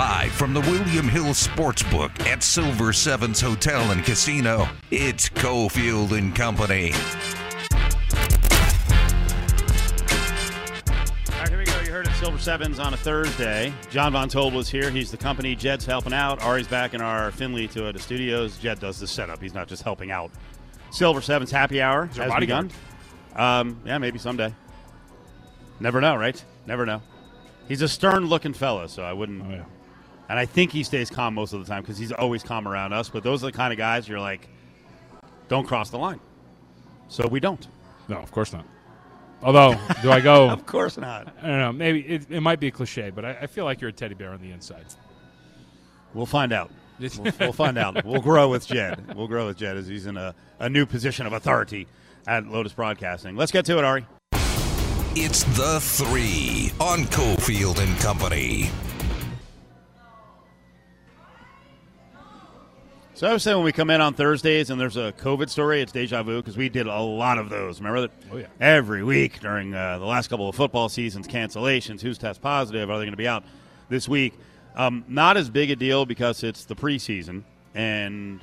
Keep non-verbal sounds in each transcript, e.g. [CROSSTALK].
Live from the William Hill Sportsbook at Silver Sevens Hotel and Casino, it's Cofield and Company. All right, here we go. You heard it, Silver Sevens on a Thursday. John Von Tobel was here. He's the company. Jed's helping out. Ari's back in our Findlay Toyota studios. Jed does the setup. He's not just helping out. Silver Sevens happy hour your has begun. Um, yeah, maybe someday. Never know, right? Never know. He's a stern-looking fella, so I wouldn't. Oh, yeah. And I think he stays calm most of the time because he's always calm around us. But those are the kind of guys you're like, don't cross the line. So we don't. No, of course not. Although, do I go? [LAUGHS] Of course not. I don't know. Maybe it, it might be a cliche, but I, I feel like you're a teddy bear on the inside. We'll find out. [LAUGHS] We'll, we'll find out. We'll grow with Jed. We'll grow with Jed as he's in a, a new position of authority at Lotus Broadcasting. Let's get to it, Ari. It's the three on Cofield and Company. So I was saying when we come in on Thursdays and there's a COVID story, it's deja vu because we did a lot of those. Remember that? Oh, yeah. Every week during uh, the last couple of football seasons, cancellations, who's test positive, are they going to be out this week? Um, not as big a deal because it's the preseason, and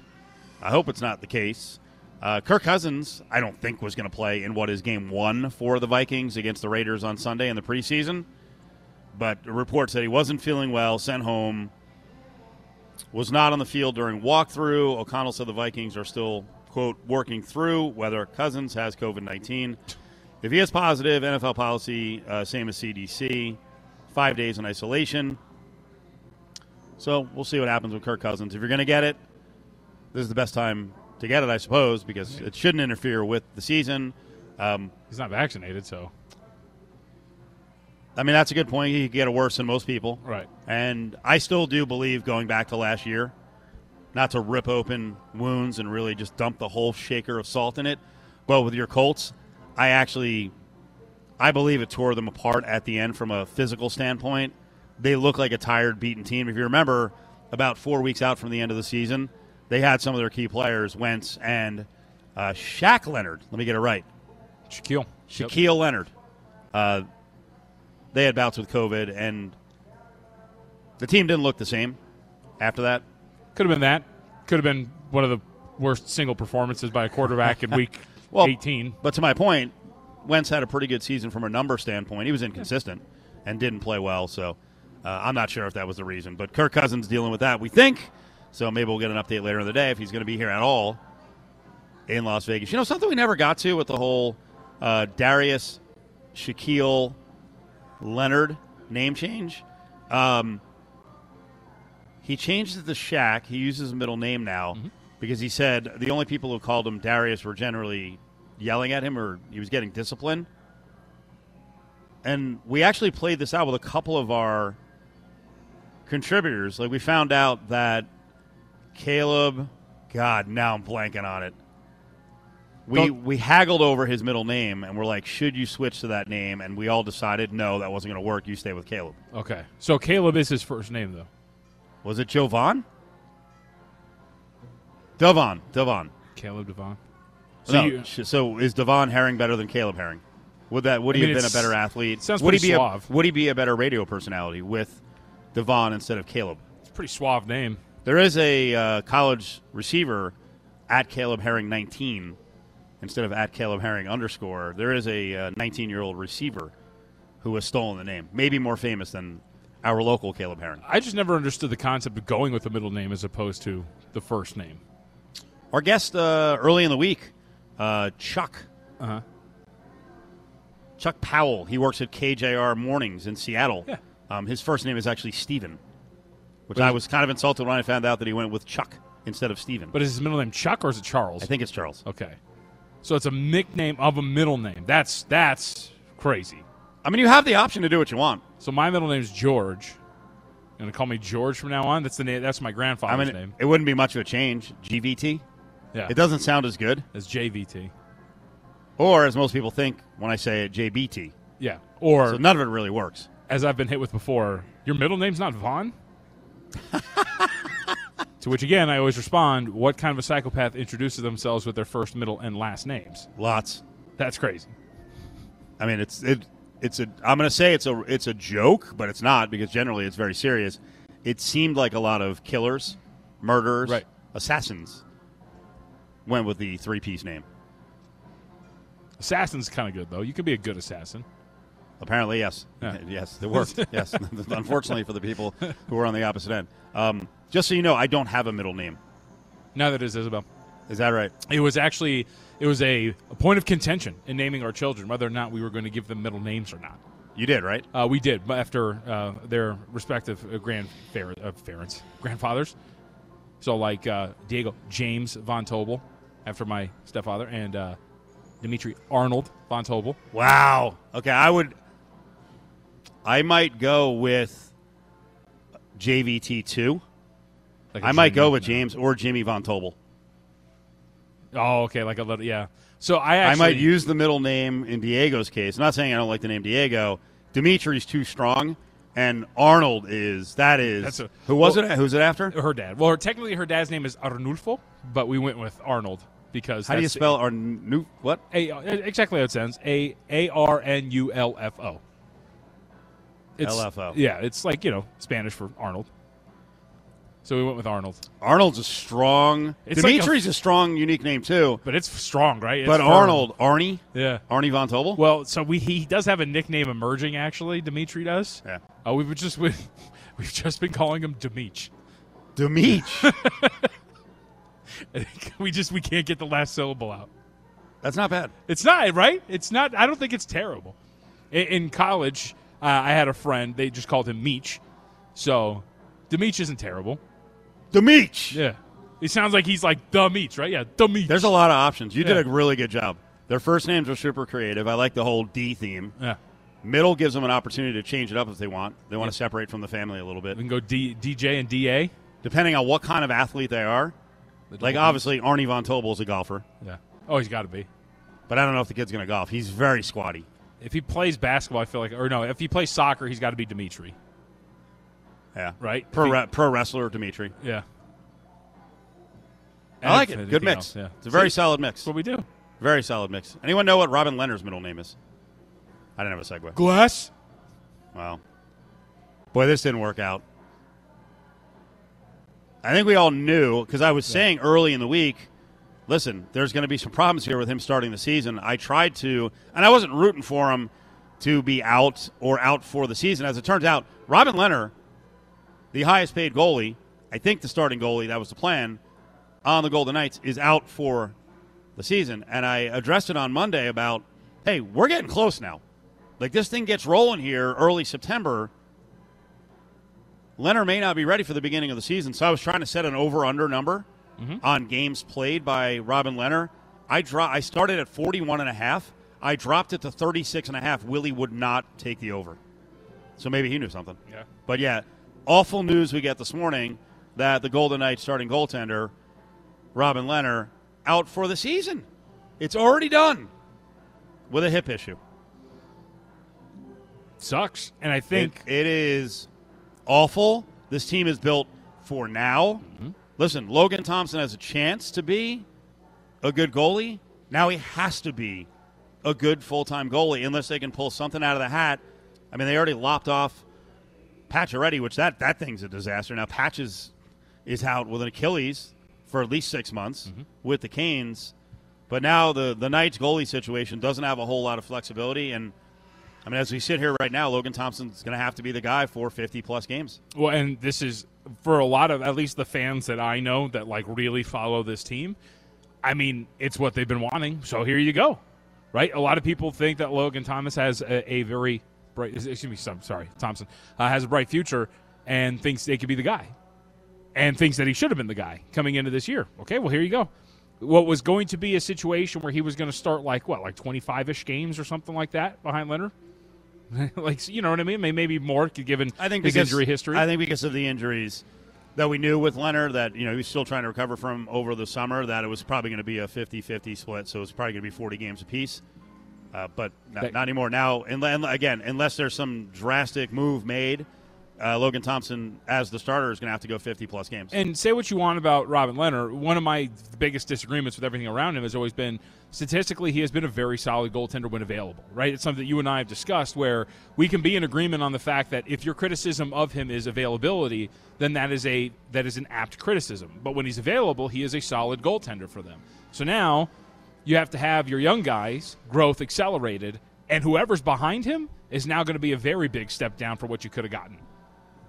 I hope it's not the case. Uh, Kirk Cousins, I don't think was going to play in what is game one for the Vikings against the Raiders on Sunday in the preseason. But the report said he wasn't feeling well, sent home, was not on the field during walkthrough. O'Connell said the Vikings are still, quote, working through whether Cousins has COVID 19. If he is positive, NFL policy, uh, same as CDC, five days in isolation. So we'll see what happens with Kirk Cousins. If you're going to get it, this is the best time to get it, I suppose, because it shouldn't interfere with the season. Um, He's not vaccinated, so I mean, that's a good point. He could get it worse than most people. right. And I still do believe going back to last year, not to rip open wounds and really just dump the whole shaker of salt in it, but with your Colts, I actually I believe it tore them apart at the end from a physical standpoint. They look like a tired, beaten team. If you remember, about four weeks out from the end of the season, they had some of their key players, Wentz and uh, Shaq Leonard. Let me get it right. Shaquille. Yep. Shaquille Leonard. Uh, they had bouts with COVID, and the team didn't look the same after that. Could have been that. Could have been one of the worst single performances by a quarterback in [LAUGHS] week Well, 18. But to my point, Wentz had a pretty good season from a number standpoint. He was inconsistent and didn't play well, so uh, I'm not sure if that was the reason. But Kirk Cousins dealing with that, we think. So maybe we'll get an update later in the day if he's going to be here at all in Las Vegas. You know, something we never got to with the whole uh, Darius, Shaquille, Leonard name change. Um, he changed it to Shaq. He uses his middle name now because he said the only people who called him Darius were generally yelling at him or he was getting discipline. And we actually played this out with a couple of our contributors. Like we found out that Caleb, God, now I'm blanking on it. We Don't- we haggled over his middle name and we're like, should you switch to that name? And we all decided no, that wasn't going to work. You stay with Caleb. Okay. So Caleb is his first name, though. Was it Jovan? Devon. Devon. Caleb Devon. So, So no, you- sh- so is Devon Herring better than Caleb Herring? Would that would he mean, have been a better athlete? sounds would he pretty be suave. A, would he be a better radio personality with Devon instead of Caleb? It's a pretty suave name. There is a uh, college receiver at Caleb Herring 19 instead of at Caleb Herring underscore. There is a 19 year old receiver who has stolen the name, maybe more famous than our local Caleb Herring. I just never understood the concept of going with the middle name as opposed to the first name. Our guest uh, early in the week, uh, Chuck. Uh-huh. Chuck Powell. He works at KJR Mornings in Seattle. Yeah. Um, his first name is actually Steven, which But I was kind of insulted when I found out that he went with Chuck instead of Steven. But is his middle name Chuck or is it Charles? I think it's Charles. Okay. So it's a nickname of a middle name. That's that's crazy. I mean, you have the option to do what you want. So my middle name's George. You gonna call me George from now on? That's the name. That's my I grandfather's mean, name. it wouldn't be much of a change. GVT. Yeah, It doesn't sound as good, As JVT. or as most people think when I say it, JBT. Yeah. Or So none of it really works. as I've been hit with before, your middle name's not Vaughn. [LAUGHS] to which again, I always respond: What kind of a psychopath introduces themselves with their first, middle, and last names? Lots. That's crazy. I mean, it's it, it's a. I'm going to say it's a it's a joke, but it's not because generally it's very serious. it seemed like a lot of killers, murderers, Right. assassins went with the three piece name. Assassin's kind of good though. You can be a good assassin. Apparently, yes. Yeah. [LAUGHS] Yes, it worked. yes. [LAUGHS] Unfortunately for the people who were on the opposite end. Um, just so you know, I don't have a middle name. Neither does Isabel. Is that right? It was actually it was a, a point of contention in naming our children whether or not we were going to give them middle names or not. You did, right? Uh, we did but after uh, their respective uh, grand uh, grandfathers. So like uh, Diego James von Tobel after my stepfather and uh, Dimitri Arnold von Tobel. Wow. Okay, I would. I might go with JVT two. Like I might go with James or Jimmy Von Tobel. Oh, okay, like a little yeah. So I actually I might use the middle name in Diego's case. I'm not saying I don't like the name Diego. Dimitri's too strong, and Arnold is that is a- who was well- it? Who's it after? her dad. Well, her, technically her dad's name is Arnulfo, but we went with Arnold because How do you spell Arnu? What? A, uh, exactly how it sounds. A A R N U L F O. It's- LFO. Yeah, it's like you know Spanish for Arnold. So we went with Arnold, Arnold's a strong. It's like a- Dimitri's a, strong, unique name too. but it's strong, right? It's but firm. Arnold, Arnie, yeah. Arnie Von Tobel. Well, so we he does have a nickname emerging. Actually, Dimitri does. yeah, Uh, we've just we, [LAUGHS] we've just been calling him Dimich. Dimitri. [LAUGHS] we just we can't get the last syllable out. That's not bad. It's not right. It's not. I don't think it's terrible. In, in college, uh, I had a friend. They just called him Meech. So, Demeech isn't terrible. Dimitri. Yeah, he sounds like he's like the Meech, right? Yeah, the Meech. There's a lot of options. You Yeah. did a really good job. Their first names are super creative. I like the whole D theme. yeah. Middle gives them an opportunity to change it up if they want. They want to separate from the family a little bit, We can go D, DJ and DA. depending on what kind of athlete they are. Like obviously, Arnie Von Tobel is a golfer, Yeah. Oh, he's got to be. but I don't know if the kid's going to golf. He's very squatty. If he plays basketball, I feel like, or no, if he plays soccer, he's got to be Dimitri, Yeah, right? Pro re- pro wrestler Dimitri. yeah. I like it. Good mix. else, yeah. It's a very See, solid mix. What we do. Very solid mix. Anyone know what Robin Lehner's middle name is? I didn't have a segue. Glass. Wow. Boy, this didn't work out. I think we all knew because I was saying early in the week, listen, there's going to be some problems here with him starting the season. I tried to, and I wasn't rooting for him to be out or out for the season. As it turns out, Robin Lehner, the highest paid goalie, I think the starting goalie, that was the plan, on the Golden Knights, is out for the season. And I addressed it on Monday about, hey, we're getting close now. Like this thing gets rolling here early September. Lehner may not be ready for the beginning of the season, so I was trying to set an over/under number mm-hmm. on games played by Robin Lehner. I dro- I started at 41 and a half. I dropped it to 36 and a half. Willie would not take the over. So maybe he knew something. Yeah. But yeah, awful news we get this morning that the Golden Knights starting goaltender, Robin Lehner, out for the season. It's already done with a hip issue. Sucks. And I think It- it is awful. This team is built for now. Mm-hmm. Listen, Logan Thompson has a chance to be a good goalie. Now he has to be a good full time goalie unless they can pull something out of the hat. I mean, they already lopped off Patch already, which that, that thing's a disaster. Now Patch is, is out with an Achilles for at least six months mm-hmm. with the Canes. But now the, the Knights goalie situation doesn't have a whole lot of flexibility. And I mean, as we sit here right now, Logan Thompson's going to have to be the guy for 50 plus games. Well, and this is for a lot of at least the fans that I know that like really follow this team. I mean, it's what they've been wanting. So here you go, right? A lot of people think that Logan Thomas has a, a very bright. Excuse me, some sorry, Thompson uh, has a bright future and thinks they could be the guy, and thinks that he should have been the guy coming into this year. Okay, well here you go. What was going to be a situation where he was going to start like what, like twenty five ish games or something like that behind Lehner. [LAUGHS] like you know what I mean? Maybe more given I think his because, injury history. I think because of the injuries that we knew with Lehner that you know he was still trying to recover from over the summer that it was probably going to be a 50-50 split, so it's probably going to be 40 games apiece. Uh, but not, That- not anymore now. And, and again, unless there's some drastic move made uh, Logan Thompson as the starter is going to have to go 50 plus games. And say what you want about Robin Lehner. One of my biggest disagreements with everything around him has always been statistically, he has been a very solid goaltender when available, right? It's something that you and I have discussed where we can be in agreement on the fact that if your criticism of him is availability, then that is a that is an apt criticism. But when he's available, he is a solid goaltender for them. So now you have to have your young guys growth accelerated, and whoever's behind him is now going to be a very big step down for what you could have gotten.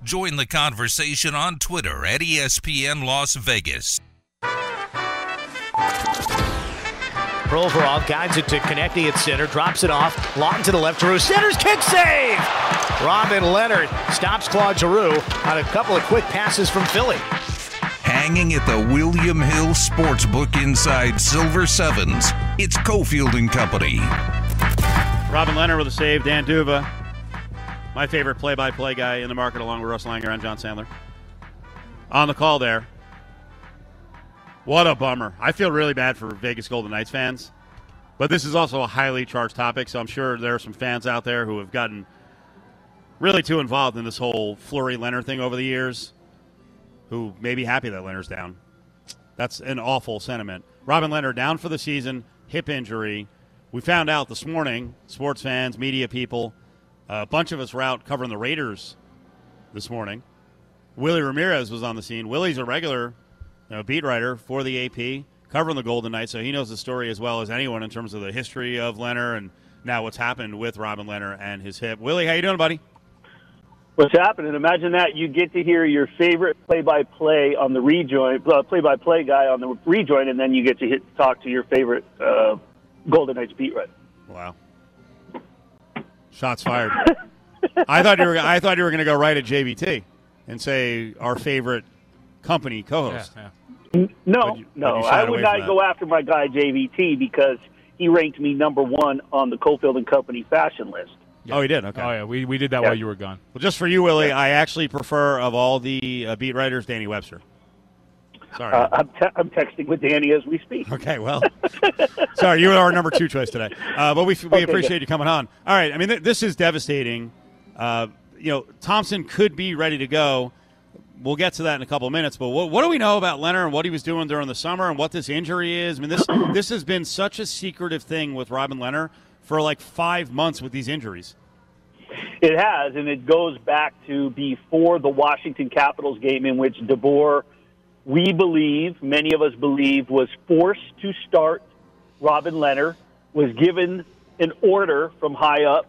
Join the conversation on Twitter at ESPN Las Vegas. Provorov guides it to Konecny at center, drops it off, Laughton to the left, Giroux centers, kick save! Robin Lehner stops Claude Giroux on a couple of quick passes from Philly. Hanging at the William Hill Sportsbook inside Silver Sevens, it's Cofield and Company. Robin Lehner with a save, Dan D'Uva, my favorite play-by-play guy in the market, along with Russ Langer and John Sandler. On the call there. What a bummer. I feel really bad for Vegas Golden Knights fans. But this is also a highly charged topic, so I'm sure there are some fans out there who have gotten really too involved in this whole Fleury Lehner thing over the years who may be happy that Lehner's down. That's an awful sentiment. Robin Lehner down for the season, hip injury. We found out this morning, sports fans, media people, a bunch of us were out covering the Raiders this morning. Willie Ramirez was on the scene. Willie's a regular you know, beat writer for the AP, covering the Golden Knights, so he knows the story as well as anyone in terms of the history of Lehner and now what's happened with Robin Lehner and his hip. Willie, how you doing, buddy? What's happening? Imagine that you get to hear your favorite play-by-play on the rejoin, uh, play-by-play guy on the rejoin, and then you get to hit, talk to your favorite uh, Golden Knights beat writer. Wow. Shots fired. [LAUGHS] I thought you were. I thought you were going to go right at JVT and say our favorite company co-host. Yeah, yeah. No, you- no, I would not go after my guy JVT because he ranked me number one on the Cofield and Company fashion list. Oh, he did. Okay. Oh yeah, we, we did that Yeah. while you were gone. Well, just for you, Willie, I actually prefer of all the uh, beat writers, Danny Webster. Sorry. Uh, I'm, te- I'm texting with Danny as we speak. Okay, well, [LAUGHS] sorry, you were our number two choice today, uh, but we, we Okay, appreciate good. you coming on. All right, I mean, th- this is devastating. Uh, you know, Thompson could be ready to go. We'll get to that in a couple of minutes, but what, what do we know about Lehner and what he was doing during the summer and what this injury is? I mean, this [COUGHS] this has been such a secretive thing with Robin Lehner for like five months with these injuries. It has, and it goes back to before the Washington Capitals game in which DeBoer, we believe, many of us believe, was forced to start Robin Lehner, was given an order from high up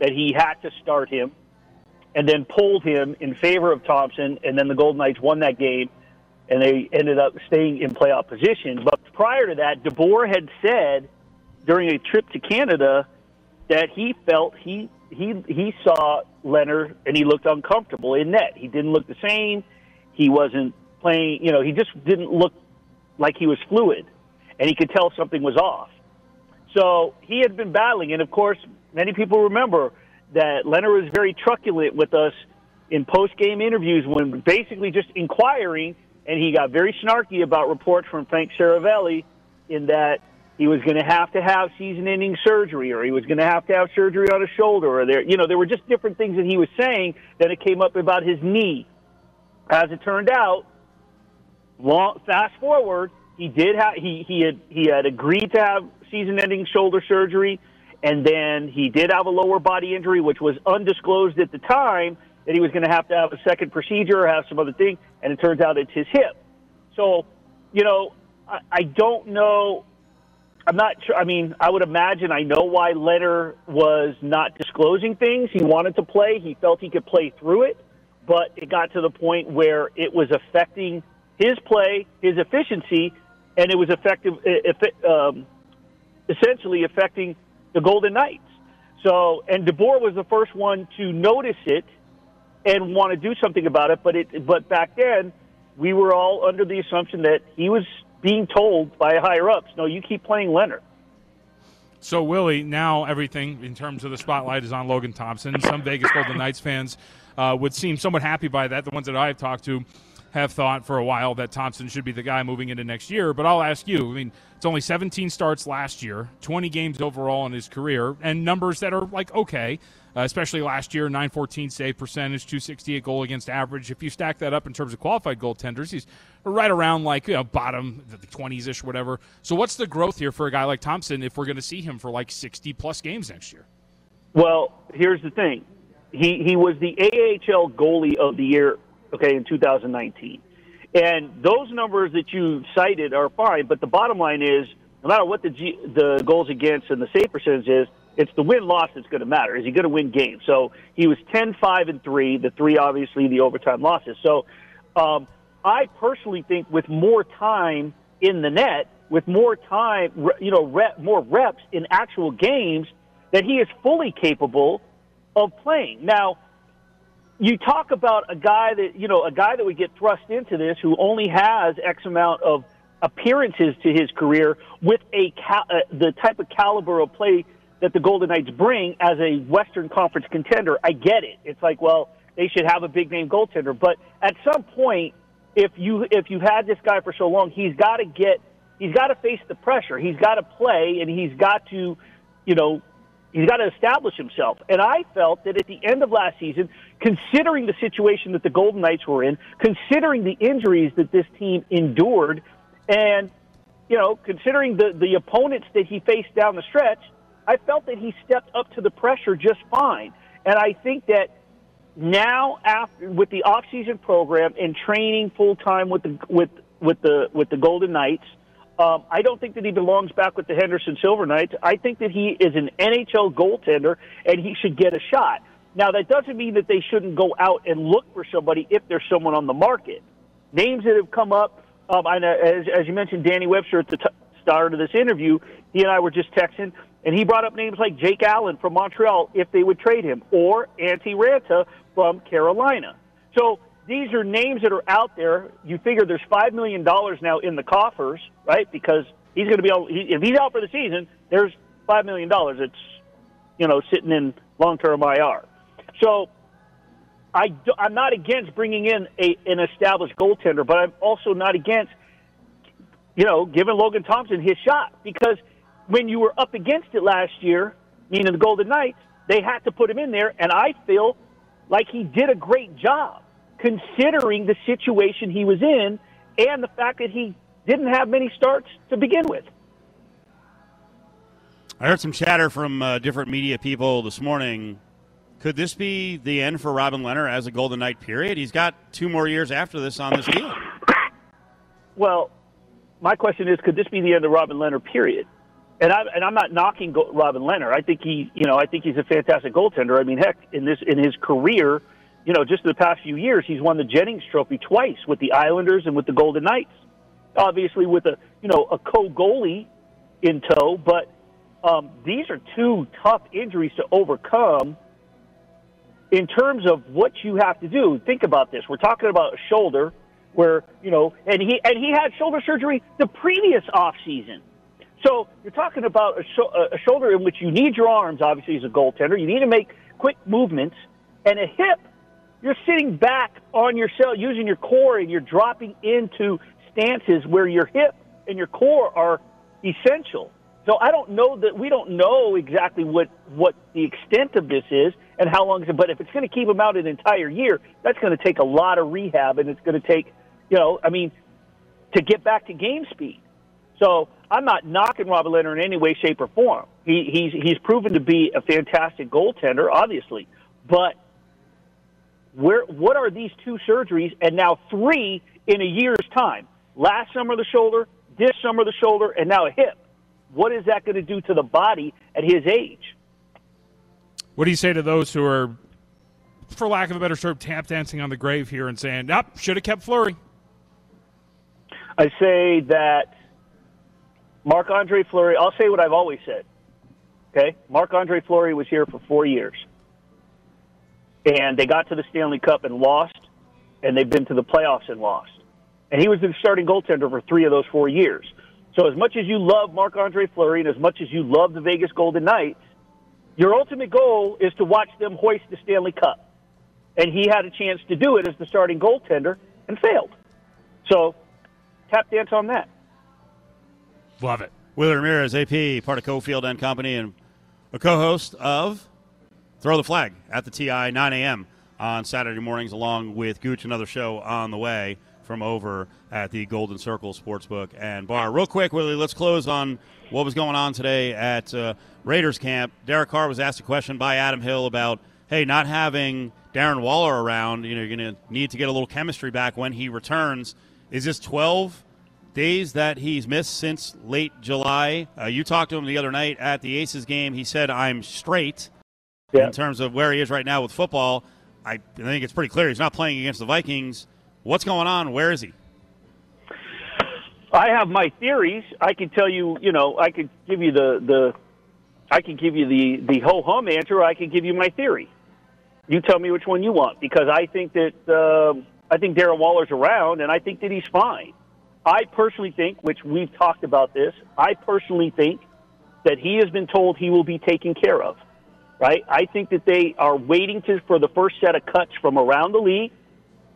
that he had to start him, and then pulled him in favor of Thompson, and then the Golden Knights won that game, and they ended up staying in playoff position. But prior to that, DeBoer had said during a trip to Canada that he felt he he he saw Lehner and he looked uncomfortable in net. He didn't look the same. He wasn't playing. You know, he just didn't look like he was fluid, and he could tell something was off. So he had been battling, and of course, many people remember that Lehner was very truculent with us in post-game interviews when basically just inquiring, and he got very snarky about reports from Frank Seravalli in that he was going to have to have season-ending surgery, or he was going to have to have surgery on his shoulder, or there, you know, there were just different things that he was saying. Then it came up about his knee. As it turned out, long, fast forward, he did have he he had he had agreed to have season-ending shoulder surgery, and then he did have a lower body injury, which was undisclosed at the time that he was going to have to have a second procedure or have some other thing, and it turns out it's his hip. So, you know, I, I don't know. I'm not sure. I mean, I would imagine I know why Lehner was not disclosing things. He wanted to play. He felt he could play through it, but it got to the point where it was affecting his play, his efficiency, and it was effective, um, essentially affecting the Golden Knights. So, and DeBoer was the first one to notice it and want to do something about it. But it, but back then, we were all under the assumption that he was being told by higher ups, "No, you keep playing Lehner." So Willie, now everything in terms of the spotlight is on Logan Thompson. Some Vegas Golden Knights fans uh, would seem somewhat happy by that. The ones that I've talked to, have thought for a while that Thompson should be the guy moving into next year. But I'll ask you. I mean, it's only 17 starts last year, 20 games overall in his career, and numbers that are like okay. Uh, especially last year, 914 save percentage, 268 goal against average. If you stack that up in terms of qualified goaltenders, he's right around like you know bottom the 20s ish, whatever. So what's the growth here for a guy like Thompson if we're going to see him for like 60 plus games next year? Well, here's the thing. He he was the AHL goalie of the year, okay, in 2019. And those numbers that you cited are fine, but the bottom line is no matter what the G, the goals against and the save percentage is, it's the win loss that's going to matter. Is he going to win games? So he was 10 5 and 3, the three obviously the overtime losses. So um, I personally think with more time in the net, with more time, you know, rep, more reps in actual games, that he is fully capable of playing. Now, you talk about a guy that you know a guy that would get thrust into this who only has X amount of appearances to his career with a cal- uh, the type of caliber of play that the Golden Knights bring as a Western Conference contender. I get it. It's like, well, they should have a big name goaltender, but at some point, if you if you've had this guy for so long, he's got to get he's got to face the pressure. He's got to play, and he's got to, you know, He's got to establish himself. And I felt that at the end of last season, considering the situation that the Golden Knights were in, considering the injuries that this team endured, and, you know, considering the, the opponents that he faced down the stretch, I felt that he stepped up to the pressure just fine. And I think that now, after with the off-season program and training full time with the with with the with the Golden Knights, um, I don't think that he belongs back with the Henderson Silver Knights. I think that he is an NHL goaltender and he should get a shot. Now, that doesn't mean that they shouldn't go out and look for somebody if there's someone on the market. Names that have come up, um, I know, as, as you mentioned, Danny Webster at the t- start of this interview, he and I were just texting, and he brought up names like Jake Allen from Montreal if they would trade him, or Antti Raanta from Carolina. So these are names that are out there. You figure there's five million dollars now in the coffers, right? Because he's going to be able, he, if he's out for the season, there's five million dollars. It's you know sitting in long-term IR. So I I'm not against bringing in a, an established goaltender, but I'm also not against you know giving Logan Thompson his shot because when you were up against it last year, meaning the Golden Knights, they had to put him in there, and I feel like he did a great job considering the situation he was in and the fact that he didn't have many starts to begin with. I heard some chatter from uh, different media people this morning. Could this be the end for Robin Lehner as a Golden Knight, period? He's got two more years after this on this deal. Well, my question is could this be the end of Robin Lehner, period? And, I, and I'm not knocking Robin Lehner. I think he, you know, I think he's a fantastic goaltender. I mean, heck, in this in his career, you know, just in the past few years, he's won the Jennings Trophy twice with the Islanders and with the Golden Knights. Obviously, with a you know a co-goalie in tow, but um, these are two tough injuries to overcome. In terms of what you have to do, think about this. We're talking about a shoulder where you know, and he and he had shoulder surgery the previous off season. So you're talking about a, sh- a shoulder in which you need your arms, obviously, as a goaltender. You need to make quick movements, and a hip you're sitting back on your cell using your core and you're dropping into stances where your hip and your core are essential. So I don't know that we don't know exactly what what the extent of this is and how long is it. But if it's going to keep him out an entire year, that's going to take a lot of rehab and it's going to take, you know, I mean, to get back to game speed. So I'm not knocking Robert Lehner in any way, shape, or form. He, he's he's proven to be a fantastic goaltender, obviously, but where what are these two surgeries and now three in a year's time? Last summer the shoulder, this summer the shoulder, and now a hip. What is that going to do to the body at his age? What do you say to those who are, for lack of a better term, tap dancing on the grave here and saying, "Nope, should have kept Fleury"? I say that Marc Andre Fleury. I'll say what I've always said. Okay, Marc Andre Fleury was here for four years and they got to the Stanley Cup and lost, and they've been to the playoffs and lost. And he was the starting goaltender for three of those four years. So as much as you love Marc Andre Fleury and as much as you love the Vegas Golden Knights, your ultimate goal is to watch them hoist the Stanley Cup. And he had a chance to do it as the starting goaltender and failed. So tap dance on that. Love it. Willie Ramirez, AP, part of Cofield and Company, and a co-host of Throw the Flag at the TI 9 a.m. on Saturday mornings, along with Gooch, another show on the way from over at the Golden Circle Sportsbook and Bar. Real quick, Willie, let's close on what was going on today at uh, Raiders camp. Derek Carr was asked a question by Adam Hill about, hey, not having Darren Waller around, you know, you're going to need to get a little chemistry back when he returns. Is this 12 days that he's missed since late July? Uh, you talked to him the other night at the Aces game. He said, I'm straight Yeah. in terms of where he is right now with football. I, think it's pretty clear he's not playing against the Vikings. What's going on? Where is he? I have my theories. I can tell you, you know, I could give you the the, I can give you the the ho hum answer. Or I can give you my theory. You tell me which one you want because I think that um I think Darren Waller's around and I think that he's fine. I personally think, which we've talked about this, I personally think that he has been told he will be taken care of. Right? I think that they are waiting to for the first set of cuts from around the league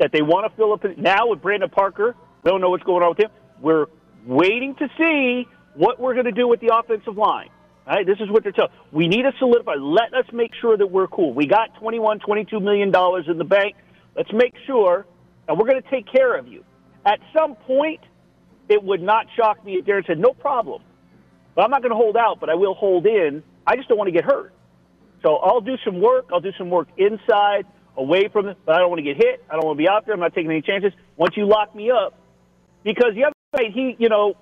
that they want to fill up now with Brandon Parker. We don't know what's going on with him. We're waiting to see what we're going to do with the offensive line. All right, this is what they're telling. We need to solidify. Let us make sure that we're cool. We got 21, 22 million dollars in the bank. Let's make sure, and we're going to take care of you. At some point, it would not shock me if Darren said, "No problem." But I'm not going to hold out, but I will hold in. I just don't want to get hurt. So I'll do some work. I'll do some work inside, away from it, but I don't want to get hit. I don't want to be out there. I'm not taking any chances. Once you lock me up, because the other night he, you know,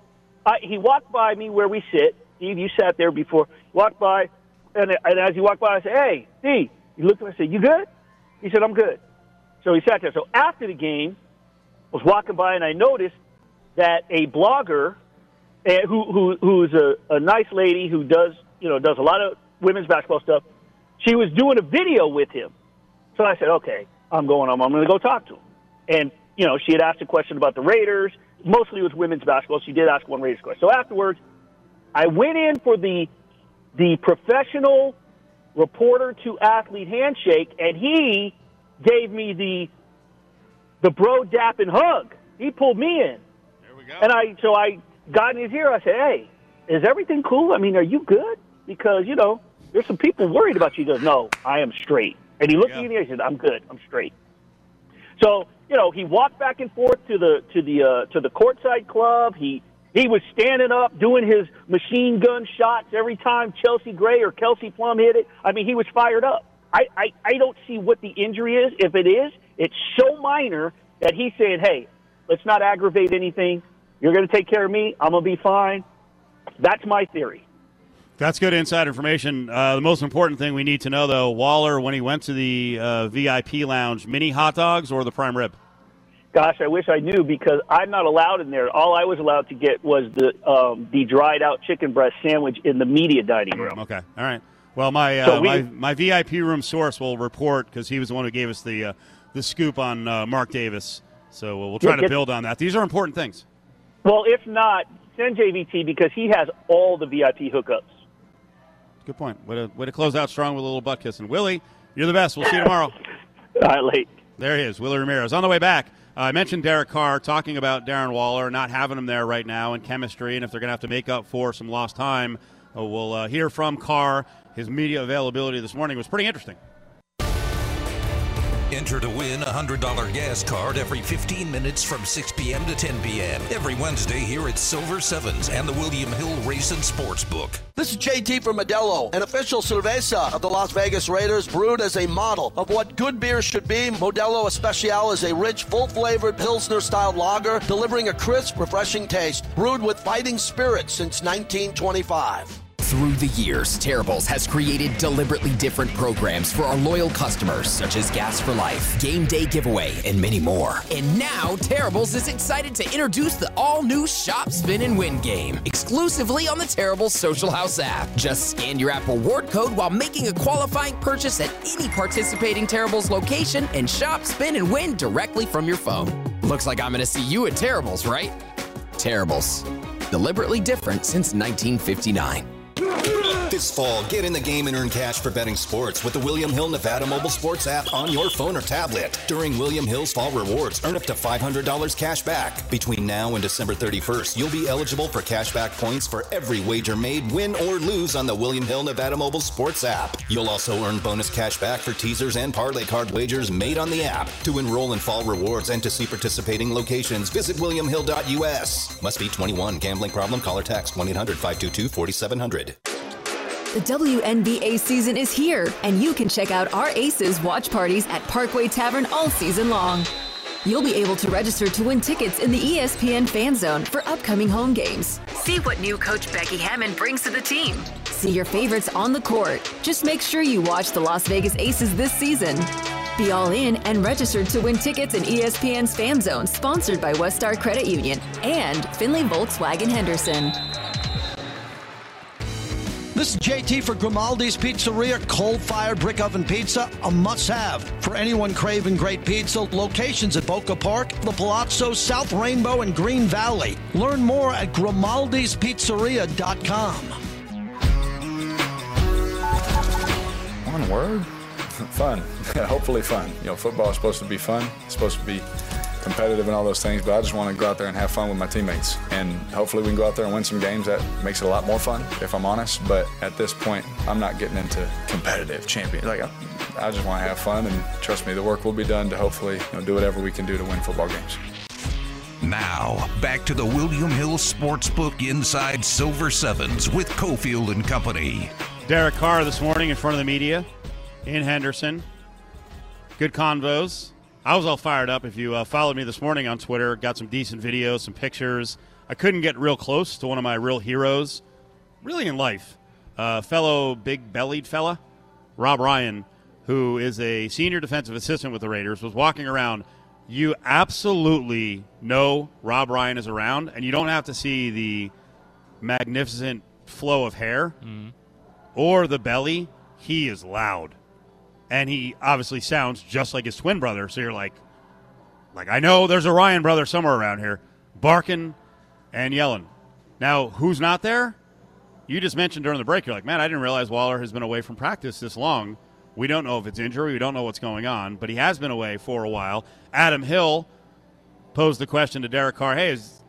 I, he walked by me where we sit. Steve, you sat there before. Walked by, and, and as he walked by, I said, "Hey, Steve." He looked at me and said, "You good?" He said, "I'm good." So he sat there. So after the game, I was walking by and I noticed that a blogger, eh, who who who's a, a nice lady who does you know does a lot of women's basketball stuff, she was doing a video with him. So I said, okay, I'm going home. I'm going to go talk to him. And, you know, she had asked a question about the Raiders. Mostly it was women's basketball. She did ask one Raiders question. So afterwards, I went in for the the professional reporter to athlete handshake, and he gave me the the bro dap and hug. He pulled me in. There we go. And I so I got in his ear. I said, "Hey, is everything cool? I mean, are you good? Because you know, there's some people worried about you." He goes, "No, I am straight." And he looked Yeah. me in the ear. He said, "I'm good. I'm straight." So you know, he walked back and forth to the to the uh, to the courtside club. He he was standing up doing his machine gun shots every time Chelsea Gray or Kelsey Plum hit it. I mean, he was fired up. I, I, I don't see what the injury is. If it is, it's so minor that he's saying, hey, let's not aggravate anything. You're going to take care of me. I'm going to be fine. That's my theory. That's good inside information. Uh, the most important thing we need to know, though, Waller, when he went to the uh, VIP lounge, mini hot dogs or the prime rib? Gosh, I wish I knew because I'm not allowed in there. All I was allowed to get was the um, the dried out chicken breast sandwich in the media dining room. Okay, all right. Well, my uh, So we- my my VIP room source will report because he was the one who gave us the uh, the scoop on uh, Mark Davis. So we'll, we'll try Yeah, to get- build on that. These are important things. Well, if not, send JVT because he has all the VIP hookups. Good point. Way to, way to close out strong with a little butt kissing. Willie, you're the best. We'll see you tomorrow. [LAUGHS] All right, late. There he is, Willie Ramirez. On the way back, uh, I mentioned Derek Carr talking about Darren Waller not having him there right now in chemistry, and if they're going to have to make up for some lost time, uh, we'll uh, hear from Carr. His media availability this morning was pretty interesting. Enter to win a $100 gas card every 15 minutes from 6 p.m. to 10 p.m. Every Wednesday here at Silver Sevens and the William Hill Racing Sportsbook. This is JT from Modelo, an official cerveza of the Las Vegas Raiders, brewed as a model of what good beer should be. Modelo Especial is a rich, full-flavored Pilsner-style lager, delivering a crisp, refreshing taste, brewed with fighting spirit since 1925. Through the years, Terribles has created deliberately different programs for our loyal customers, such as Gas for Life, Game Day Giveaway, and many more. And now, Terribles is excited to introduce the all new Shop, Spin, and Win game, exclusively on the Terribles Social House app. Just scan your app reward code while making a qualifying purchase at any participating Terribles location and shop, spin, and win directly from your phone. Looks like I'm going to see you at Terribles, right? Terribles. Deliberately different since 1959. This fall, get in the game and earn cash for betting sports with the William Hill Nevada mobile sports app on your phone or tablet. During William Hill's Fall Rewards, earn up to $500 cash back. Between now and December 31st, you'll be eligible for cash back points for every wager made, win or lose on the William Hill Nevada mobile sports app. You'll also earn bonus cash back for teasers and parlay card wagers made on the app. To enroll in Fall Rewards and to see participating locations, visit williamhill.us. Must be 21. Gambling problem? Call or text 1 800 522 4700. The WNBA season is here, and you can check out our Aces watch parties at Parkway Tavern all season long. You'll be able to register to win tickets in the ESPN Fan Zone for upcoming home games. See what new coach Becky Hammon brings to the team. See your favorites on the court. Just make sure you watch the Las Vegas Aces this season. Be all in and registered to win tickets in ESPN's Fan Zone, sponsored by Westar Credit Union and Findlay Volkswagen Henderson. This is JT for Grimaldi's Pizzeria, cold fired brick oven pizza, a must have for anyone craving great pizza. Locations at Boca Park, The Palazzo, South Rainbow, and Green Valley. Learn more at grimaldispizzeria.com. One word? fun. [LAUGHS] Hopefully fun. You know, football is supposed to be fun. It's supposed to be competitive and all those things, but I just want to go out there and have fun with my teammates. And hopefully we can go out there and win some games. That makes it a lot more fun, if I'm honest. But at this point, I'm not getting into competitive champion. Like, I, I just want to have fun, and trust me, the work will be done to hopefully you know, do whatever we can do to win football games. Now, back to the William Hill Sportsbook Inside Silver Sevens with Cofield and Company. Derek Carr this morning in front of the media in Henderson. Good convos. I was all fired up. If you uh, followed me this morning on Twitter, got some decent videos, some pictures. I couldn't get real close to one of my real heroes, really in life. Uh, fellow big bellied fella, Rob Ryan, who is a senior defensive assistant with the Raiders, was walking around. You absolutely know Rob Ryan is around, and you don't have to see the magnificent flow of hair or the belly. He is loud and he obviously sounds just like his twin brother. So you're like, like I know there's a Ryan brother somewhere around here, barking and yelling. Now, who's not there? You just mentioned during the break. You're like, man, I didn't realize Waller has been away from practice this long. We don't know if it's injury. We don't know what's going on, but he has been away for a while. Adam Hill posed the question to Derek Carr: Hey, is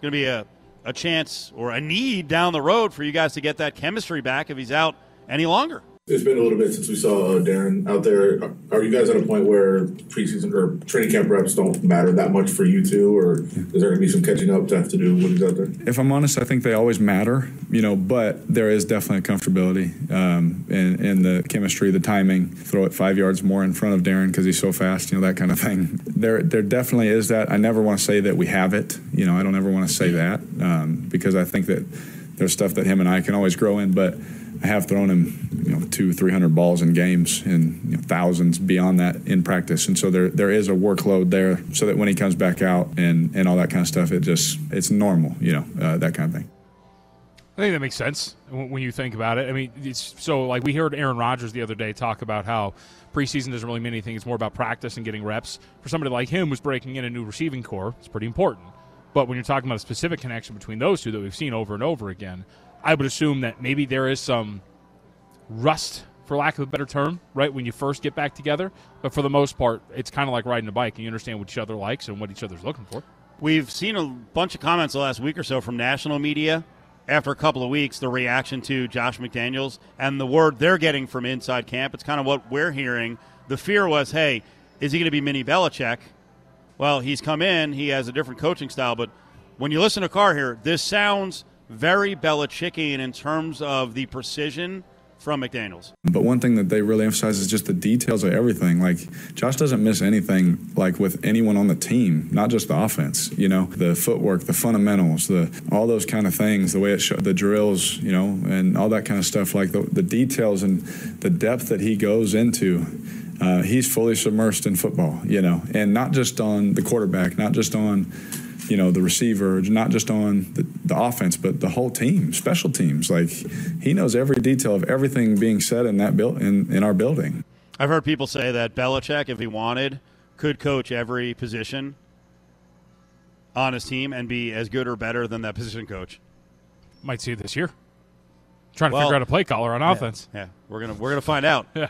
going to be a a chance or a need down the road for you guys to get that chemistry back if he's out any longer? It's been a little bit since we saw uh, Darren out there. Are you guys at a point where preseason or training camp reps don't matter that much for you two, or is there going to be some catching up to have to do when he's out there? If I'm honest, I think they always matter, you know, but there is definitely a comfortability um, in, in the chemistry, the timing, throw it five yards more in front of Darren because he's so fast, you know, that kind of thing. There, there definitely is that. I never want to say that we have it, you know, I don't ever want to say that um, because I think that there's stuff that him and I can always grow in, but I have thrown him, you know, two, three hundred balls in games, and you know, thousands beyond that in practice. And so there, there is a workload there, so that when he comes back out and and all that kind of stuff, it just it's normal, you know, uh, that kind of thing. I think that makes sense when you think about it. I mean, it's so like we heard Aaron Rodgers the other day talk about how preseason doesn't really mean anything. It's more about practice and getting reps. For somebody like him who's breaking in a new receiving corps, it's pretty important. But when you're talking about a specific connection between those two that we've seen over and over again, I would assume that maybe there is some rust, for lack of a better term, right, when you first get back together. But for the most part, it's kind of like riding a bike and you understand what each other likes and what each other's looking for. We've seen a bunch of comments the last week or so from national media after a couple of weeks, the reaction to Josh McDaniels and the word they're getting from inside camp. It's kind of what we're hearing. The fear was, hey, is he going to be mini Belichick? Well, he's come in, he has a different coaching style, but when you listen to Carr here, this sounds very Belichickian in terms of the precision from McDaniels. But one thing that they really emphasize is just the details of everything. Like Josh doesn't miss anything like with anyone on the team, not just the offense. You know, the footwork, the fundamentals, the all those kind of things, the way it the drills, you know, and all that kind of stuff. Like the, the details and the depth that he goes into. Uh, he's fully submersed in football, you know, and not just on the quarterback, not just on you know the receiver, not just on the, the offense, but the whole team, special teams. Like he knows every detail of everything being said in that build in, in our building. I've heard people say that Belichick, if he wanted, could coach every position on his team and be as good or better than that position coach. Might see it this year. Trying to Well, figure out a play caller on Yeah, offense. Yeah, we're gonna we're gonna find out. [LAUGHS] Yeah.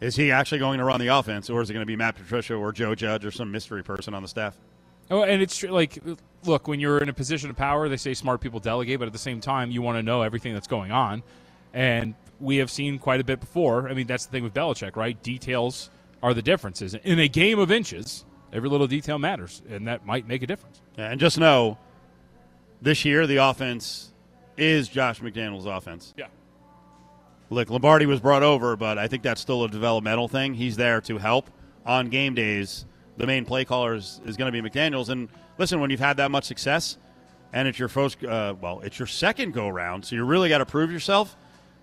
Is he actually going to run the offense, or is it going to be Matt Patricia or Joe Judge or some mystery person on the staff? Oh, and it's true. Like, look, when you're in a position of power, they say smart people delegate, but at the same time, you want to know everything that's going on. And we have seen quite a bit before. I mean, that's the thing with Belichick, right? Details are the differences. In a game of inches, every little detail matters, and that might make a difference. Yeah, and just know, this year the offense is Josh McDaniel's offense. Yeah. Look, Lombardi was brought over, but I think that's still a developmental thing. He's there to help on game days. The main play caller is, is going to be McDaniel's. And listen, when you've had that much success, and it's your first, uh, well, it's your second go round, so you really got to prove yourself.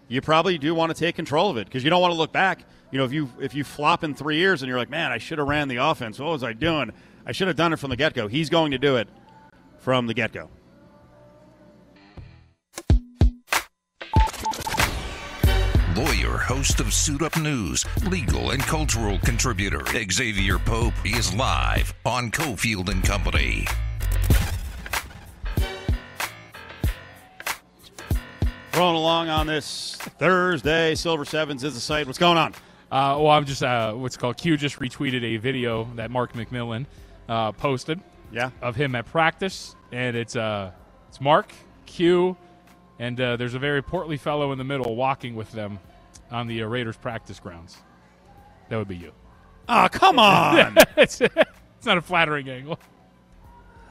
You probably do want to take control of it because you don't want to look back. You know, if you if you flop in three years and you're like, man, I should have ran the offense. What was I doing? I should have done it from the get go. He's going to do it from the get go. Lawyer, host of Suit Up News, legal and cultural contributor Xavier Pope is live on Cofield and Company. Rolling along on this Thursday, Silver Sevens is the site. What's going on? Uh, well, I'm just uh, what's called Q just retweeted a video that Mark McMillan uh, posted. Yeah, of him at practice, and it's uh, it's Mark Q, and uh, there's a very portly fellow in the middle walking with them on the uh, Raiders practice grounds. That would be you. Oh, come on! [LAUGHS] it's, it's not a flattering angle.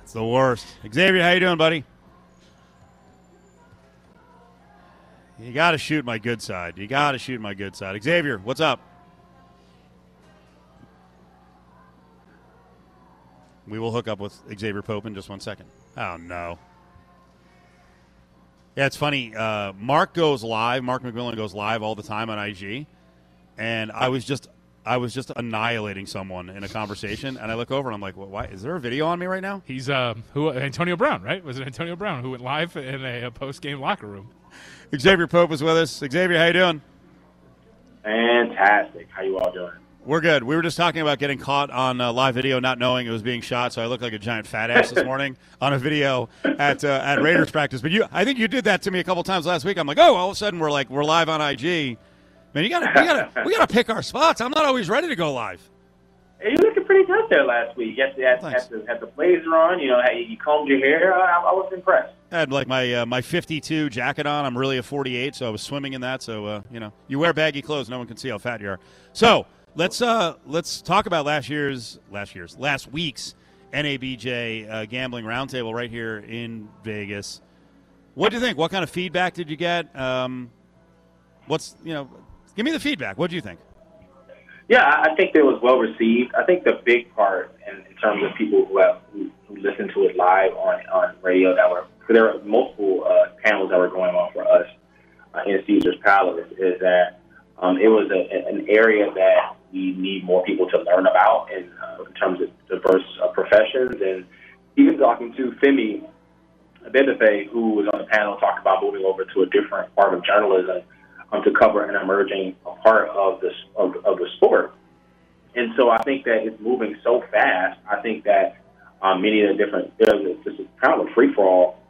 It's the worst. Xavier, how you doing, buddy? You got to shoot my good side. You got to shoot my good side. Xavier, what's up? We will hook up with Xavier Pope in just one second. Oh no. Yeah, it's funny. Uh, Mark goes live. Mark McMillan goes live all the time on IG, and I was just I was just annihilating someone in a conversation, and I look over and I'm like, well, "Why is there a video on me right now?" He's uh, who Antonio Brown, right? Was it Antonio Brown who went live in a, a post game locker room? Xavier Pope is with us. Xavier, how you doing? Fantastic. How you all doing? We're good. We were just talking about getting caught on uh, live video, not knowing it was being shot. So I looked like a giant fat ass this morning [LAUGHS] on a video at uh, at Raiders practice. But you, I think you did that to me a couple times last week. I'm like, oh, all of a sudden we're like we're live on IG. Man, you gotta, we gotta, we gotta pick our spots. I'm not always ready to go live. Hey, you looking pretty good there last week. Yes, had, had, the, had the blazer on. You know, you combed your hair. I, I was impressed. I had like my uh, my 52 jacket on. I'm really a 48, so I was swimming in that. So uh, you know, you wear baggy clothes, no one can see how fat you are. So let's uh, let's talk about last year's last year's last week's NABJ uh, gambling roundtable right here in Vegas. What do you think? What kind of feedback did you get? Um, what's you know, give me the feedback. What do you think? Yeah, I think it was well received. I think the big part, in, in terms of people who have who, who listened to it live on on radio, that were there were multiple uh, panels that were going on for us uh, in Caesars Palace, is that um, it was a, an area that we need more people to learn about in, uh, in terms of diverse uh, professions, and even talking to Femi Abebefe, who was on the panel, talked about moving over to a different part of journalism um, to cover an emerging part of the of, of the sport. And so I think that it's moving so fast. I think that um, many of the different this is kind of a free for all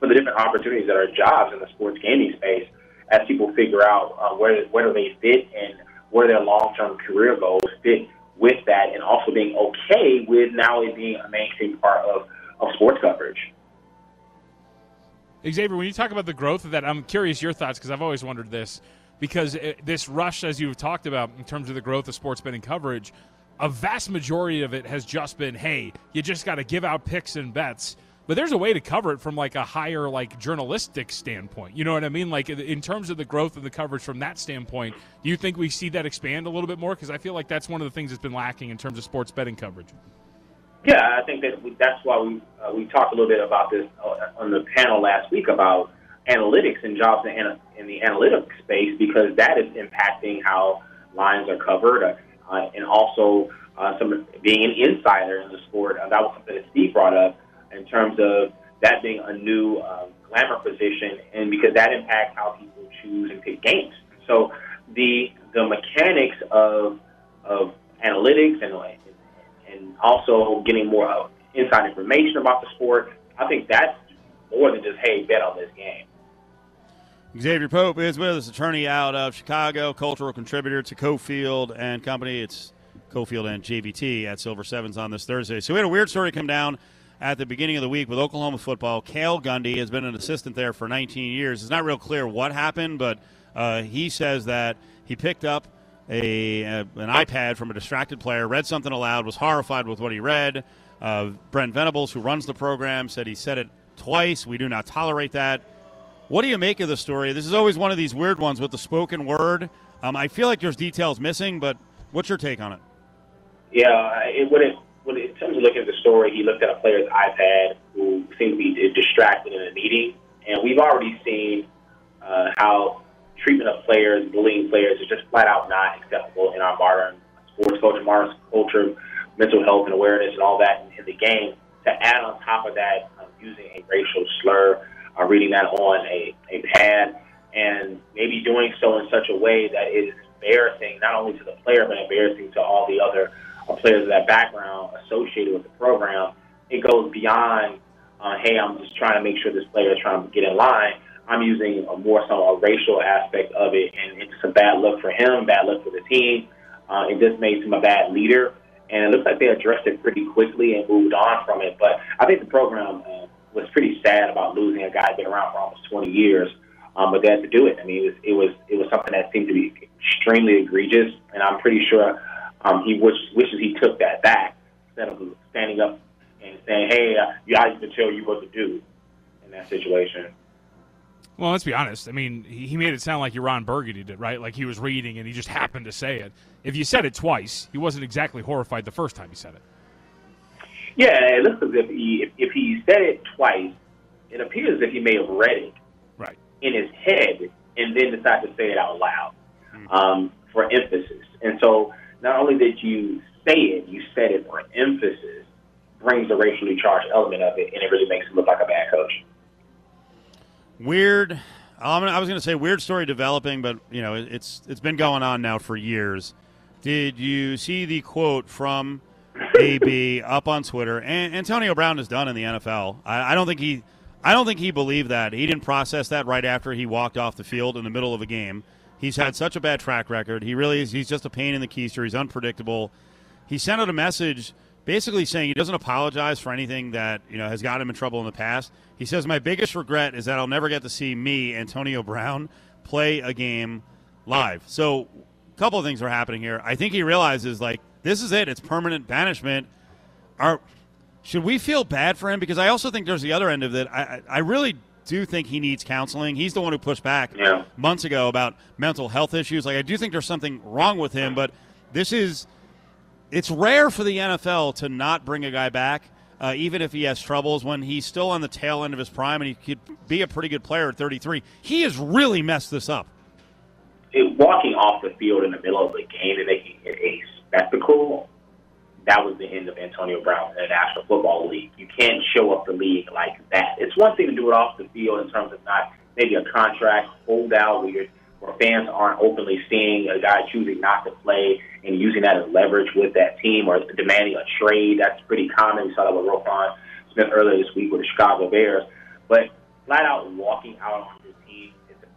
for the different opportunities that are jobs in the sports gaming space as people figure out uh, where where do they fit and where their long term career goals fit with that, and also being okay with now it being a mainstream part of, of sports coverage. Xavier, when you talk about the growth of that, I'm curious your thoughts because I've always wondered this. Because it, this rush, as you've talked about, in terms of the growth of sports betting coverage, a vast majority of it has just been, hey, you just got to give out picks and bets. But there's a way to cover it from like a higher like journalistic standpoint. You know what I mean? Like in terms of the growth of the coverage from that standpoint, do you think we see that expand a little bit more? Because I feel like that's one of the things that's been lacking in terms of sports betting coverage. Yeah, I think that we, that's why we uh, we talked a little bit about this uh, on the panel last week about analytics and jobs in, in the analytics space because that is impacting how lines are covered uh, and also uh, some being an insider in the sport. Uh, that was something that Steve brought up in terms of that being a new um, glamour position, and because that impacts how people choose and pick games. So the the mechanics of of analytics and and also getting more uh, inside information about the sport. I think that's more than just hey bet on this game. Xavier Pope is with us, attorney out of Chicago, cultural contributor to Cofield and Company. It's Cofield and JVT at Silver Sevens on this Thursday. So we had a weird story come down at the beginning of the week with Oklahoma football. Cale Gundy has been an assistant there for 19 years. It's not real clear what happened, but uh, he says that he picked up a, a, an iPad from a distracted player, read something aloud, was horrified with what he read. Uh, Brent Venables, who runs the program, said he said it twice. We do not tolerate that. What do you make of the story? This is always one of these weird ones with the spoken word. Um, I feel like there's details missing, but what's your take on it? Yeah, it, it when in terms of looking at the story, he looked at a player's iPad who seemed to be distracted in a meeting, and we've already seen uh, how treatment of players, bullying players, is just flat out not acceptable in our modern sports culture, modern culture, mental health and awareness, and all that in, the game. To add on top of that, um, using a racial slur uh, reading that on a, a pad, and maybe doing so in such a way that is embarrassing not only to the player but embarrassing to all the other uh, players of that background associated with the program. It goes beyond, uh, hey, I'm just trying to make sure this player is trying to get in line. I'm using a more so a racial aspect of it, and it's a bad look for him, bad look for the team. Uh, it just makes him a bad leader, and it looks like they addressed it pretty quickly and moved on from it. But I think the program uh, was pretty sad about losing a guy who's been around for almost 20 years. Um, but they had to do it. I mean, it was it was it was something that seemed to be extremely egregious, and I'm pretty sure um, he wish, wishes he took that back instead of standing up and saying, "Hey, uh, I used to tell you what to do" in that situation. Well, let's be honest. I mean, he made it sound like Ron Burgundy did, right? Like he was reading and he just happened to say it. If you said it twice, he wasn't exactly horrified the first time he said it. Yeah, it looks as if he if, if he said it twice, it appears as if he may have read it right in his head and then decided to say it out loud um, for emphasis. And so, not only did you say it, you said it for emphasis, brings the racially charged element of it, and it really makes him look like a bad coach. Weird. I was going to say weird story developing, but you know it's it's been going on now for years. Did you see the quote from AB up on Twitter. And Antonio Brown is done in the NFL. I, I, don't think he, I don't think he believed that. He didn't process that right after he walked off the field in the middle of a game. He's had such a bad track record. He really is. He's just a pain in the keister. He's unpredictable. He sent out a message basically saying he doesn't apologize for anything that you know has got him in trouble in the past. He says my biggest regret is that I'll never get to see me, Antonio Brown, play a game live. So, a couple of things are happening here. I think he realizes like this is it. It's permanent banishment. Are should we feel bad for him? Because I also think there's the other end of it. I, I really do think he needs counseling. He's the one who pushed back yeah. months ago about mental health issues. Like I do think there's something wrong with him, but this is it's rare for the NFL to not bring a guy back, uh, even if he has troubles when he's still on the tail end of his prime and he could be a pretty good player at 33. He has really messed this up. It, walking off the field in the middle of the game and making it a spectacle, that was the end of Antonio Brown in the National Football League. You can't show up the league like that. It's one thing to do it off the field in terms of not maybe a contract holdout where, where fans aren't openly seeing a guy choosing not to play and using that as leverage with that team or demanding a trade. That's pretty common. We saw that with Roquan Smith earlier this week with the Chicago Bears. But flat out walking out on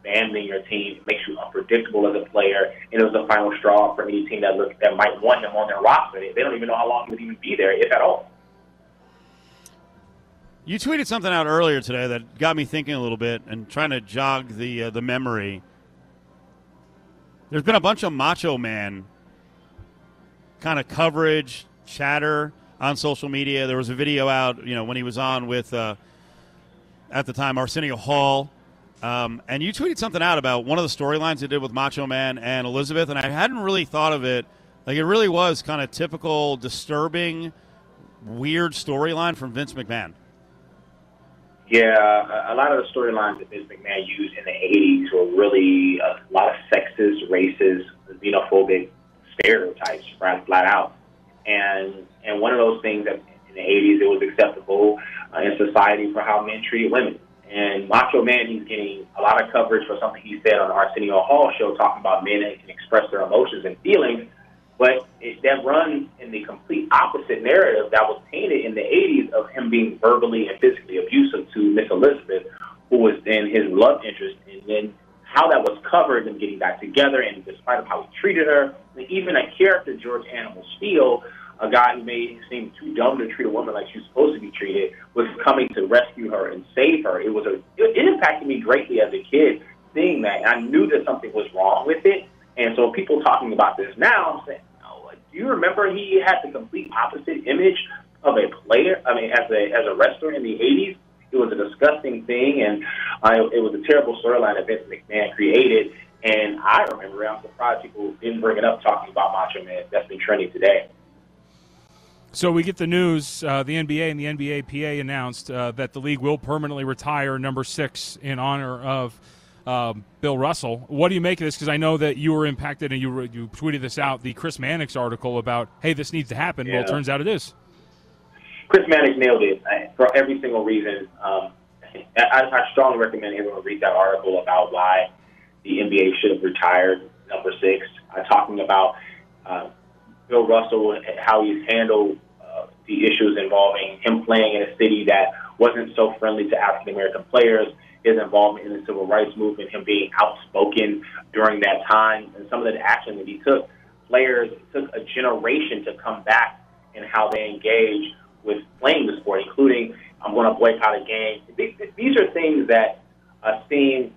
abandoning your team, makes you unpredictable as a player, and it was the final straw for any team that look that might want him on their roster. They don't even know how long he would even be there, if at all. You tweeted something out earlier today that got me thinking a little bit and trying to jog the uh, the memory. There's been a bunch of Macho Man kind of coverage, chatter on social media. There was a video out, you know, when he was on with uh, at the time Arsenio Hall um, and you tweeted something out about one of the storylines you did with Macho Man and Elizabeth, and I hadn't really thought of it. Like it really was kind of typical, disturbing, weird storyline from Vince McMahon. Yeah, a lot of the storylines that Vince McMahon used in the '80s were really a lot of sexist, racist, xenophobic stereotypes, right, flat out. And and one of those things that in the '80s it was acceptable uh, in society for how men treated women. And Macho Man, he's getting a lot of coverage for something he said on the Arsenio Hall show, talking about men that can express their emotions and feelings. But it, that runs in the complete opposite narrative that was painted in the 80s of him being verbally and physically abusive to Miss Elizabeth, who was then his love interest. And then how that was covered, them getting back together, and despite of how he treated her, even a character, George Animal Steele, a guy who made seem too dumb to treat a woman like she was supposed to be treated, was coming to rescue her and save her. It was a it, it impacted me greatly as a kid seeing that. And I knew that something was wrong with it, and so people talking about this now, I'm saying, oh, do you remember he had the complete opposite image of a player? I mean, as a as a wrestler in the '80s, it was a disgusting thing, and uh, it was a terrible storyline that Vince McMahon created. And I remember, I'm surprised people didn't bring it up talking about Macho Man. That's been trending today. So we get the news. Uh, the NBA and the NBAPA announced uh, that the league will permanently retire number six in honor of um, Bill Russell. What do you make of this? Because I know that you were impacted and you you tweeted this out. The Chris Mannix article about hey, this needs to happen. Yeah. Well, it turns out it is. Chris Mannix nailed it uh, for every single reason. Um, I, I strongly recommend everyone read that article about why the NBA should have retired number six. Uh, talking about uh, Bill Russell and how he's handled uh, the issues involving him playing in a city that wasn't so friendly to African American players, his involvement in the civil rights movement, him being outspoken during that time, and some of the action that he took. Players took a generation to come back in how they engage with playing the sport, including I'm going to boycott a game. These are things that seem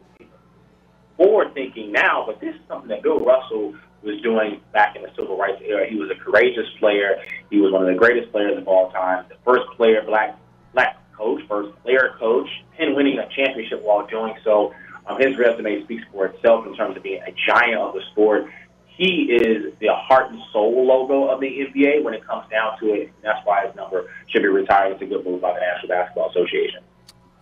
forward thinking now, but this is something that Bill Russell was doing back in the civil rights era. He was a courageous player. He was one of the greatest players of all time. The first player, black black coach, first player coach, and winning a championship while doing so. Um, his resume speaks for itself in terms of being a giant of the sport. He is the heart and soul logo of the NBA when it comes down to it. And that's why his number should be retired. It's a good move by the National Basketball Association.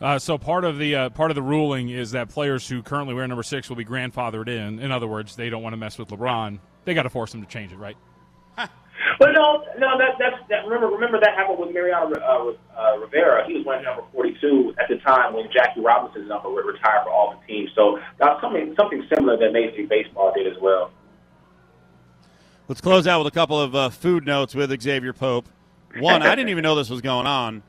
Uh, so part of the uh, part of the ruling is that players who currently wear number six will be grandfathered in. In other words, they don't want to mess with LeBron. They got to force him to change it, right? [LAUGHS] But no, no, that, that's that. Remember, remember that happened with Mariano uh, uh, Rivera. He was wearing number forty-two at the time when Jackie Robinson's number would retire for all the teams. So that's something something similar that Major League Baseball did as well. Let's close out with a couple of uh, food notes with Xavier Pope. One, I didn't even know this was going on.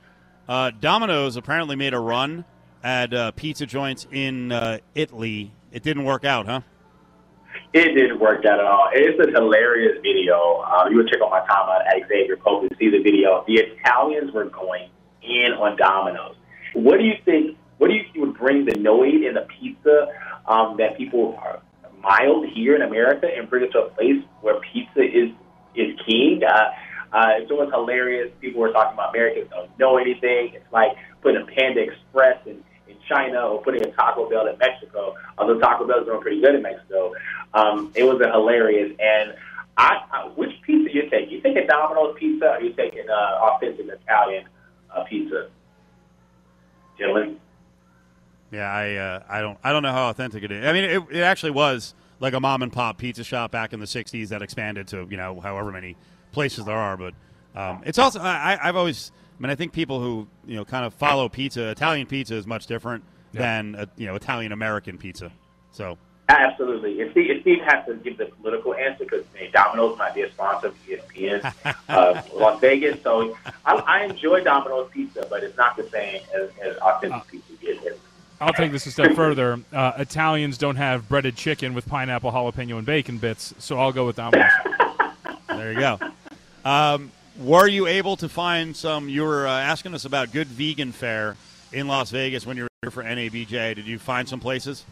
Uh, Domino's apparently made a run at uh, pizza joints in uh, Italy. It didn't work out, huh? It didn't work out at all. It's a hilarious video. Uh, you would check out my timeline at Xavier Pope to see the video. The Italians were going in on Domino's. What do you think? What do you think would bring the Noid in the pizza um, that people are mild here in America and bring it to a place where pizza is is king? Uh, uh, it's always hilarious. People were talking about Americans don't know anything. It's like putting a Panda Express in, in China or putting a Taco Bell in Mexico. Although Taco Bell's doing pretty good in Mexico, um, it was a hilarious. And I, I, which pizza you take? You taking Domino's pizza or you taking uh, authentic Italian uh, pizza, gentlemen? Yeah, I uh, I don't I don't know how authentic it is. I mean, it, it actually was like a mom and pop pizza shop back in the '60s that expanded to you know however many places there are. But um, it's also I, I've always I mean I think people who you know kind of follow pizza. Italian pizza is much different Yeah. than uh, you know Italian American pizza. So Absolutely. And Steve, and Steve has to give the political answer because Domino's might be a sponsor of ESPN [LAUGHS] uh, Las Vegas. So I, I enjoy Domino's pizza, but it's not the same as, as authentic pizza is. I'll take this a step further. Uh, Italians don't have breaded chicken with pineapple, jalapeno, and bacon bits, so I'll go with Domino's. [LAUGHS] there you go. Um, were you able to find some? You were uh, asking us about good vegan fare in Las Vegas when you were here for NABJ. Did you find some places?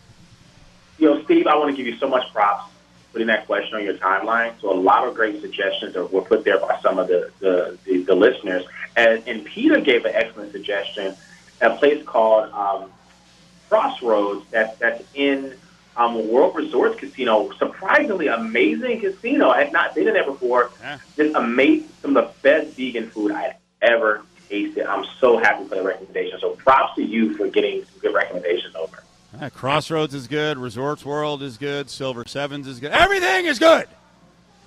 You know, Steve, I want to give you so much props putting that question on your timeline. So a lot of great suggestions were put there by some of the, the, the, the listeners. And, and Peter gave an excellent suggestion, a place called um, Crossroads that, that's in um, World Resorts Casino. Surprisingly amazing casino. I had not been in there before. Just amazing, some of the best vegan food I had ever tasted. I'm so happy for the recommendation. So props to you for getting some good recommendations over. Crossroads is good. Resorts World is good. Silver Sevens is good. Everything is good.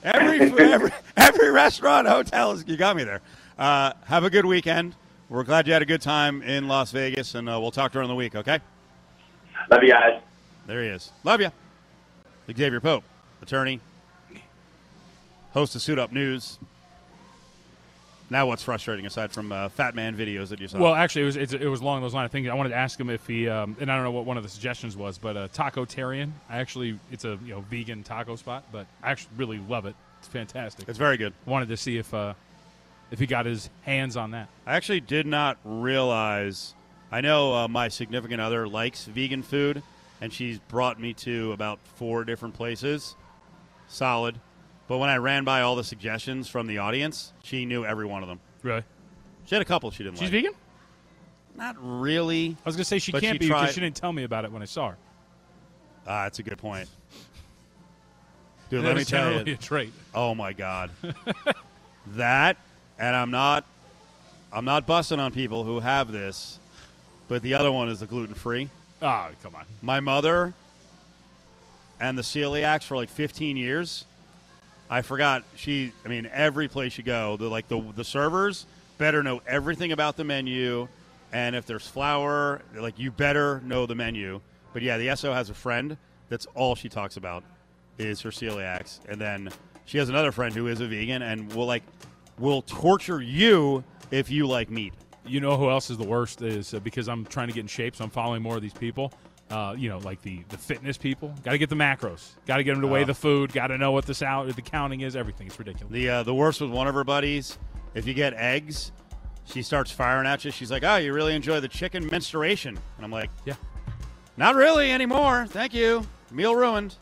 Every [LAUGHS] every, every restaurant, hotel is. You got me there. Uh, have a good weekend. We're glad you had a good time in Las Vegas, and uh, we'll talk during the week. Okay. Love you guys. There he is. Love you. Xavier Pope, attorney, host of Suit Up News. Now, what's frustrating aside from uh, Fat Man videos that you saw? Well, actually, it was it's, it was along those lines. I think I wanted to ask him if he, um, and I don't know what one of the suggestions was, but uh, Tacotarian. I actually, it's a you know vegan taco spot, but I actually really love it. It's fantastic. It's very good. Wanted to see if uh, if he got his hands on that. I actually did not realize. I know uh, my significant other likes vegan food, and she's brought me to about four different places. Solid. But when I ran by all the suggestions from the audience, she knew every one of them. Really? She had a couple she didn't She's like. vegan. Not really. I was gonna say she But can't she be because tried- she didn't tell me about it when I saw her. Ah, that's a good point. [LAUGHS] Dude, That let me is tell generally you. a trait. Oh my god. [LAUGHS] that and I'm not I'm not busting on people who have this, but the other one is the gluten free. Oh, come on. My mother and the celiacs for like 15 years. I forgot she. I mean, every place you go, the like the the servers better know everything about the menu, and if there's flour, like you better know the menu. But yeah, the SO has a friend that's all she talks about is her celiacs, and then she has another friend who is a vegan and will like will torture you if you like meat. You know who else is the worst is uh, because I'm trying to get in shape, so I'm following more of these people. Uh, you know, like the the fitness people. Got to get the macros. Got to get them to weigh the food. Got to know what the sal- the counting is. Everything. It's ridiculous. The uh, the worst with one of her buddies. If you get eggs, she starts firing at you. She's like, "Oh, you really enjoy the chicken menstruation?" And I'm like, "Yeah, not really anymore. Thank you. Meal ruined."